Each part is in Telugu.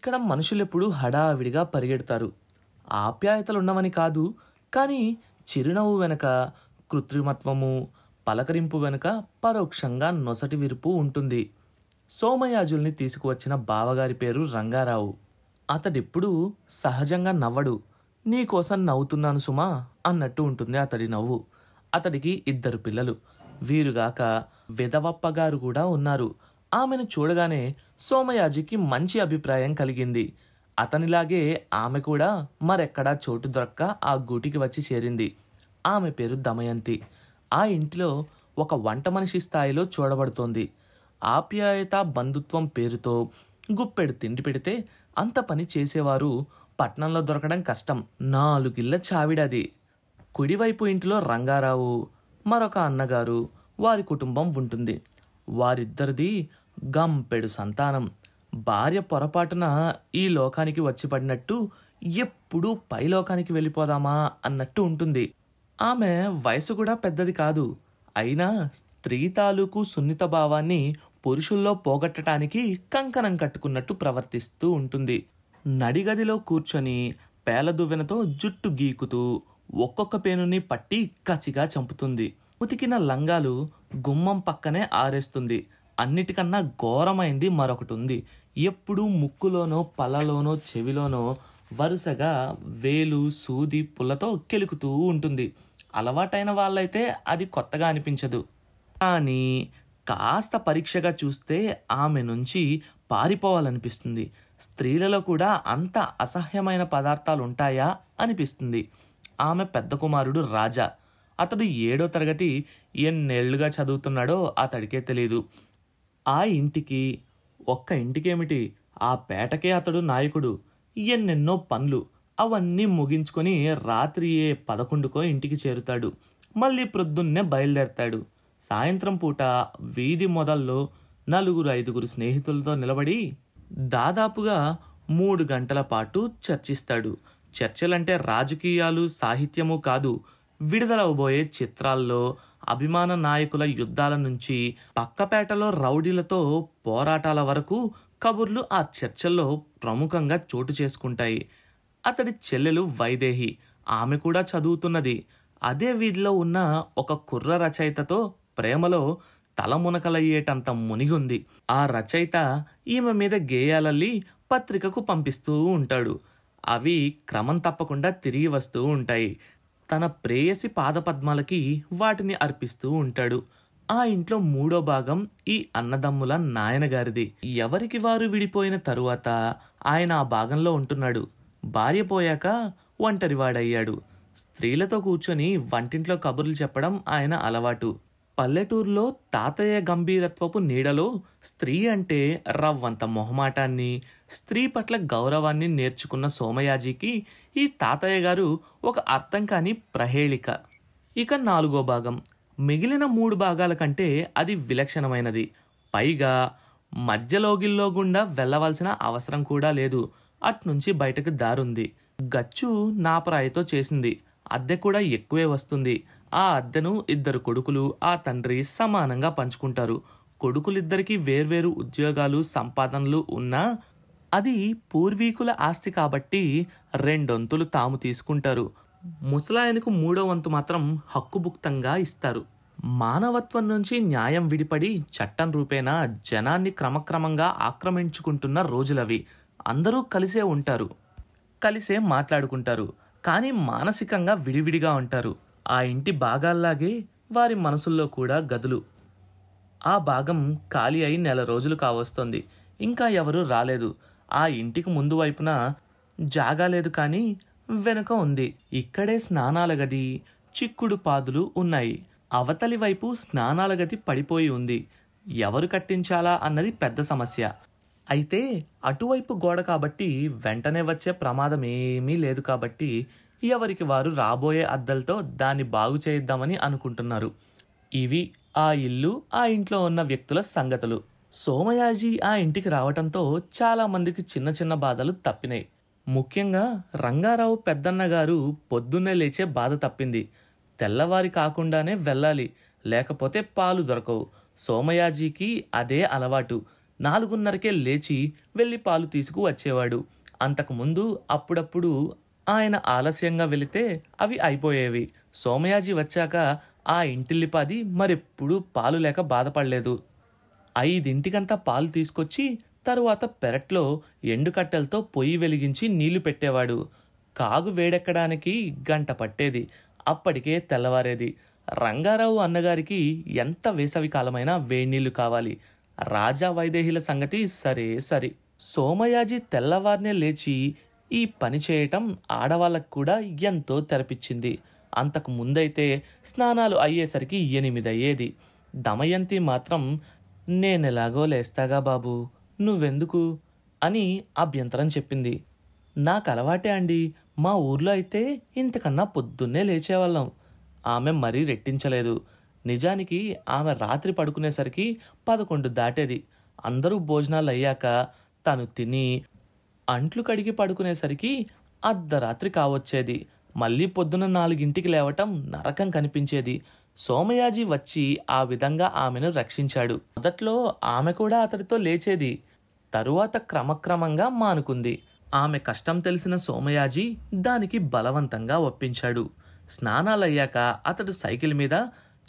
ఇక్కడ మనుషులెప్పుడు హడావిడిగా పరిగెడతారు. ఆప్యాయతలున్నవని కాదు కానీ చిరునవ్వు వెనక కృత్రిమత్వము పలకరింపు వెనుక పరోక్షంగా నొసటి విరుపు ఉంటుంది. సోమయాజుల్ని తీసుకువచ్చిన బావగారి పేరు రంగారావు. అతడిప్పుడు సహజంగా నవ్వడు. నీకోసం నవ్వుతున్నాను సుమా అన్నట్టు ఉంటుంది అతడి నవ్వు. అతడికి ఇద్దరు పిల్లలు. వీరుగాక విధవప్పగారు కూడా ఉన్నారు. ఆమెను చూడగానే సోమయాజికి మంచి అభిప్రాయం కలిగింది. అతనిలాగే ఆమె కూడా మరెక్కడా చోటు దొరక్క ఆ గూటికి వచ్చి చేరింది. ఆమె పేరు దమయంతి. ఆ ఇంటిలో ఒక వంట మనిషి స్థాయిలో చూడబడుతోంది. ఆప్యాయత బంధుత్వం పేరుతో గుప్పెడు తిండి పెడితే అంత పని చేసేవారు పట్నంలో దొరకడం కష్టం. నాలుగిళ్ళ చావిడది. కుడివైపు ఇంటిలో రంగారావు మరొక అన్నగారు వారి కుటుంబం ఉంటుంది. వారిద్దరిది గంపెడు సంతానం. భార్య పొరపాటున ఈ లోకానికి వచ్చి పడినట్టు ఎప్పుడూ పై లోకానికి వెళ్ళిపోదామా అన్నట్టు ఉంటుంది. ఆమె వయసు కూడా పెద్దది కాదు. అయినా స్త్రీ తాలూకు సున్నిత భావాన్ని పురుషుల్లో పోగొట్టడానికి కంకణం కట్టుకున్నట్టు ప్రవర్తిస్తూ ఉంటుంది. నడిగదిలో కూర్చొని పేలదువ్వెనతో జుట్టు గీకుతూ ఒక్కొక్క పేనుని పట్టి కసిగా చంపుతుంది. ఉతికిన లంగాలు గుమ్మం పక్కనే ఆరేస్తుంది. అన్నిటికన్నా ఘోరమైంది మరొకటి ఉంది ఎప్పుడూ ముక్కులోనో పళ్ళలోనో చెవిలోనో వరుసగా వేలు సూది పుల్లతో కెలుకుతూ ఉంటుంది. అలవాటైన వాళ్ళైతే అది కొత్తగా అనిపించదు. కానీ కాస్త పరీక్షగా చూస్తే ఆమె నుంచి పారిపోవాలనిపిస్తుంది. స్త్రీలలో కూడా అంత అసహ్యమైన పదార్థాలు ఉంటాయా అనిపిస్తుంది. ఆమె పెద్ద కుమారుడు రాజా. అతడు ఏడో తరగతి ఎన్నేళ్ళుగా చదువుతున్నాడో అతడికే తెలియదు ఆ ఇంటికి ఒక్క ఇంటికేమిటి? ఆ పేటకే అతడు నాయకుడు. ఎన్నెన్నో పనులు అవన్నీ ముగించుకొని రాత్రి ఏ పదకొండుకో ఇంటికి చేరుతాడు. మళ్ళీ ప్రొద్దున్నే బయలుదేరతాడు. సాయంత్రం పూట వీధి మొదల్లో నలుగురు ఐదుగురు స్నేహితులతో నిలబడి దాదాపుగా మూడు గంటల పాటు చర్చిస్తాడు. చర్చలంటే రాజకీయాలు సాహిత్యము కాదు విడుదలవబోయే చిత్రాల్లో అభిమాన నాయకుల యుద్ధాల నుంచి పక్కపేటలో రౌడీలతో పోరాటాల వరకు కబుర్లు ఆ చర్చల్లో ప్రముఖంగా చోటు చేసుకుంటాయి. అతడి చెల్లెలు వైదేహి ఆమె కూడా చదువుతున్నది. అదే వీధిలో ఉన్న ఒక కుర్ర రచయితతో ప్రేమలో తలమునకలయ్యేటంత మునిగుంది. ఆ రచయిత ఈమె మీద గేయాలల్లి పత్రికకు పంపిస్తూ ఉంటాడు. అవి క్రమం తప్పకుండా తిరిగి వస్తూ ఉంటాయి. తన ప్రేయసి పాదపద్మాలకి వాటిని అర్పిస్తూ ఉంటాడు. ఆ ఇంట్లో మూడో భాగం ఈ అన్నదమ్ముల నాయనగారిది. ఎవరికి వారు విడిపోయిన తరువాత ఆయన ఆ భాగంలో ఉంటున్నాడు. భార్య పోయాక ఒంటరివాడయ్యాడు. స్త్రీలతో కూర్చొని వంటింట్లో కబుర్లు చెప్పడం ఆయన అలవాటు. పల్లెటూరులో తాతయ్య గంభీరత్వపు నీడలో స్త్రీ అంటే రవ్వంత మొహమాటాన్ని స్త్రీ పట్ల గౌరవాన్ని నేర్చుకున్న సోమయాజికి ఈ తాతయ్య గారు ఒక అర్థం కాని ప్రహేళిక. ఇక నాలుగో భాగం. మిగిలిన మూడు భాగాల కంటే అది విలక్షణమైనది. పైగా మధ్యలోగిల్లో గుండా వెళ్ళవలసిన అవసరం కూడా లేదు. అట్నుంచి బయటకు దారుంది. గచ్చు నాపరాయితో చేసింది. అద్దె కూడా ఎక్కువే వస్తుంది. ఆ అద్దెను ఇద్దరు కొడుకులు ఆ తండ్రి సమానంగా పంచుకుంటారు. కొడుకులిద్దరికీ వేర్వేరు ఉద్యోగాలు సంపాదనలు ఉన్నా అది పూర్వీకుల ఆస్తి కాబట్టి రెండొంతులు తాము తీసుకుంటారు. ముసలాయనకు మూడో వంతు మాత్రం హక్కుభుక్తంగా ఇస్తారు. మానవత్వం నుంచి న్యాయం విడిపడి చట్టం రూపేణా జనాన్ని క్రమక్రమంగా ఆక్రమించుకుంటున్న రోజులవి. అందరూ కలిసే ఉంటారు. కలిసే మాట్లాడుకుంటారు. కానీ మానసికంగా విడివిడిగా ఉంటారు. ఆ ఇంటి భాగాల్లాగే వారి మనసుల్లో కూడా గదులు. ఆ భాగం ఖాళీ అయి నెల రోజులు కావస్తోంది. ఇంకా ఎవరూ రాలేదు. ఆ ఇంటికి ముందు వైపున జాగా లేదు కానీ వెనుక ఉంది. ఇక్కడే స్నానాల గది చిక్కుడు పాదులు ఉన్నాయి. అవతలి వైపు స్నానాల గది పడిపోయి ఉంది. ఎవరు కట్టించాలా అన్నది పెద్ద సమస్య. అయితే అటువైపు గోడ కాబట్టి వెంటనే వచ్చే ప్రమాదం ఏమీ లేదు కాబట్టి ఎవరికి వారు రాబోయే అద్దలతో దాన్ని బాగు చేయిద్దామని అనుకుంటున్నారు. ఇవి ఆ ఇల్లు ఆ ఇంట్లో ఉన్న వ్యక్తుల సంగతులు. సోమయాజీ ఆ ఇంటికి రావటంతో చాలా మందికి చిన్న చిన్న బాధలు తప్పినాయి. ముఖ్యంగా రంగారావు పెద్దన్న గారు పొద్దున్నే లేచే బాధ తప్పింది. తెల్లవారి కాకుండానే వెళ్ళాలి లేకపోతే పాలు దొరకవు. సోమయాజీకి అదే అలవాటు. నాలుగున్నరకే లేచి వెళ్ళి పాలు తీసుకు వచ్చేవాడు. అంతకుముందు అప్పుడప్పుడు ఆయన ఆలస్యంగా వెళితే అవి అయిపోయేవి. సోమయాజీ వచ్చాక ఆ ఇంటిల్లిపాది మరెప్పుడూ పాలు లేక బాధపడలేదు. ఐదింటికంతా పాలు తీసుకొచ్చి తరువాత పెరట్లో ఎండుకట్టెలతో పొయ్యి వెలిగించి నీళ్ళు పెట్టేవాడు. కాగు వేడెక్కడానికి గంట పట్టేది. అప్పటికే తెల్లవారేది. రంగారావు అన్నగారికి ఎంత వేసవి కాలమైనా వేడినీళ్ళు కావాలి. రాజా వైదేహిల సంగతి సరే సరే. సోమయాజీ తెల్లవారినే లేచి ఈ పని చేయటం ఆడవాళ్ళకు కూడా ఎంతో తెరపించింది అంతకు ముందైతే స్నానాలు అయ్యేసరికి ఎనిమిది అయ్యేది దమయంతి మాత్రం నేనెలాగో లేస్తాగా బాబు నువ్వెందుకు? అని అభ్యంతరం చెప్పింది. నాకు అలవాటే అండి మా ఊర్లో అయితే ఇంతకన్నా పొద్దున్నే లేచేవాళ్ళం. ఆమె మరీ రెట్టించలేదు. నిజానికి ఆమె రాత్రి పడుకునేసరికి పదకొండు దాటేది. అందరూ భోజనాలు అయ్యాక తను తిని అంట్లు కడిగి పడుకునేసరికి అర్ధరాత్రి కావచ్చేది. మళ్ళీ పొద్దున నాలుగింటికి లేవటం నరకం కనిపించేది. సోమయాజీ వచ్చి ఆ విధంగా ఆమెను రక్షించాడు. మొదట్లో ఆమె కూడా అతడితో లేచేది. తరువాత క్రమక్రమంగా మానుకుంది. ఆమె కష్టం తెలిసిన సోమయాజీ దానికి బలవంతంగా ఒప్పించాడు. స్నానాలయ్యాక అతడు సైకిల్ మీద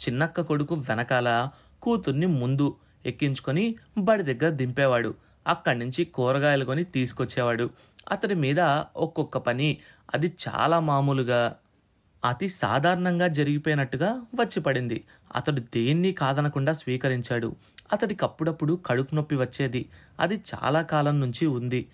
చిన్నక్క కొడుకు వెనకాల కూతుర్ని ముందు ఎక్కించుకొని బడి దగ్గర దింపేవాడు. అక్కడి నుంచి కూరగాయలు కొని తీసుకొచ్చేవాడు. అతడి మీద ఒక్కొక్క పని అది చాలా మామూలుగా అతి సాధారణంగా జరిగిపోయినట్టుగా వచ్చి పడింది. అతడు దేన్ని కాదనకుండా స్వీకరించాడు. అతడికి అప్పుడప్పుడు కడుపు నొప్పి వచ్చేది. అది చాలా కాలం నుంచి ఉంది.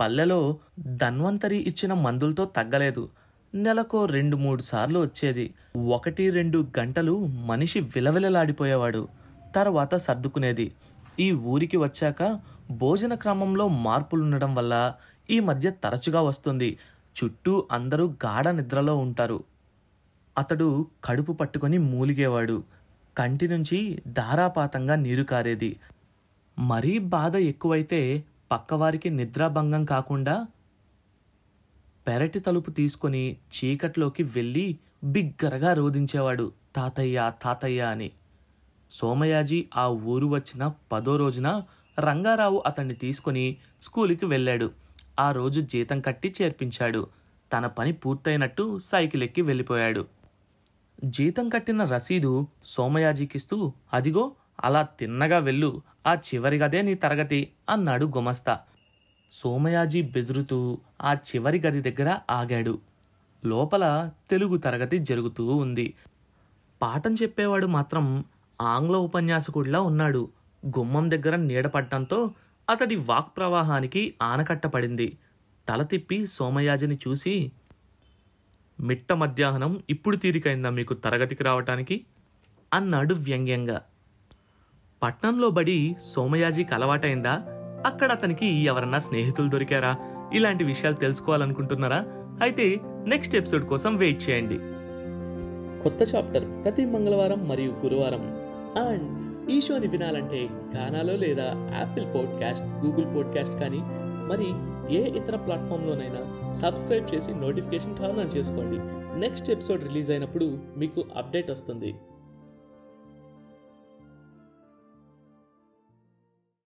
పల్లెలో ధన్వంతరి ఇచ్చిన మందులతో తగ్గలేదు. నెలకో రెండు మూడు సార్లు వచ్చేది. ఒకటి రెండు గంటలు మనిషి విలవిలలాడిపోయేవాడు. తర్వాత సర్దుకునేది. ఈ ఊరికి వచ్చాక భోజన క్రమంలో మార్పులుండడం వల్ల ఈ మధ్య తరచుగా వస్తుంది. చుట్టూ అందరూ గాఢ నిద్రలో ఉంటారు. అతడు కడుపు పట్టుకొని మూలిగేవాడు. కంటి నుంచి ధారాపాతంగా నీరు కారేది. మరీ బాధ ఎక్కువైతే పక్కవారికి నిద్రాభంగం కాకుండా పెరటి తలుపు తీసుకొని చీకట్లోకి వెళ్ళి బిగ్గరగా రోదించేవాడు తాతయ్య తాతయ్య అని. సోమయాజీ ఆ ఊరు వచ్చిన పదో రోజున రంగారావు అతన్ని తీసుకొని స్కూలుకి వెళ్ళాడు. ఆ రోజు జీతం కట్టి చేర్పించాడు. తన పని పూర్తయినట్టు సైకిల్ ఎక్కి వెళ్ళిపోయాడు. జీతం కట్టిన రసీదు సోమయాజీకిస్తూ అదిగో అలా తిన్నగా వెళ్ళు. ఆ చివరి గదే నీ తరగతి అన్నాడు గుమస్తా. సోమయాజీ బెదురుతూ ఆ చివరి గది దగ్గర ఆగాడు. లోపల తెలుగు తరగతి జరుగుతూ ఉంది. పాఠం చెప్పేవాడు మాత్రం ఆంగ్ల ఉపన్యాసకుడిలా ఉన్నాడు. గుమ్మం దగ్గర నీడపడటంతో అతడి వాక్ ప్రవాహానికి ఆనకట్ట పడింది తల తిప్పి సోమయాజిని చూసి మిట్ట మధ్యాహ్నం ఇప్పుడు తీరికైందా మీకు తరగతికి రావటానికి? అన్నాడు వ్యంగ్యంగా. పట్నంలో బడి సోమయాజికి అలవాటైందా? అక్కడ అతనికి ఎవరన్నా స్నేహితులు దొరికారా? ఇలాంటి విషయాలు తెలుసుకోవాలనుకుంటున్నారా? అయితే నెక్స్ట్ ఎపిసోడ్ కోసం వెయిట్ చేయండి. కొత్త చాప్టర్ ప్రతి మంగళవారం మరియు గురువారం అండ్ ఈ షోని వినాలంటే గానాలో లేదా యాపిల్ పాడ్కాస్ట్ గూగుల్ పాడ్కాస్ట్ కానీ మరి ఏ ఇతర ప్లాట్ఫామ్లోనైనా సబ్స్క్రైబ్ చేసి నోటిఫికేషన్ టర్న్ ఆన్ చేసుకోండి. నెక్స్ట్ ఎపిసోడ్ రిలీజ్ అయినప్పుడు మీకు అప్డేట్ వస్తుంది.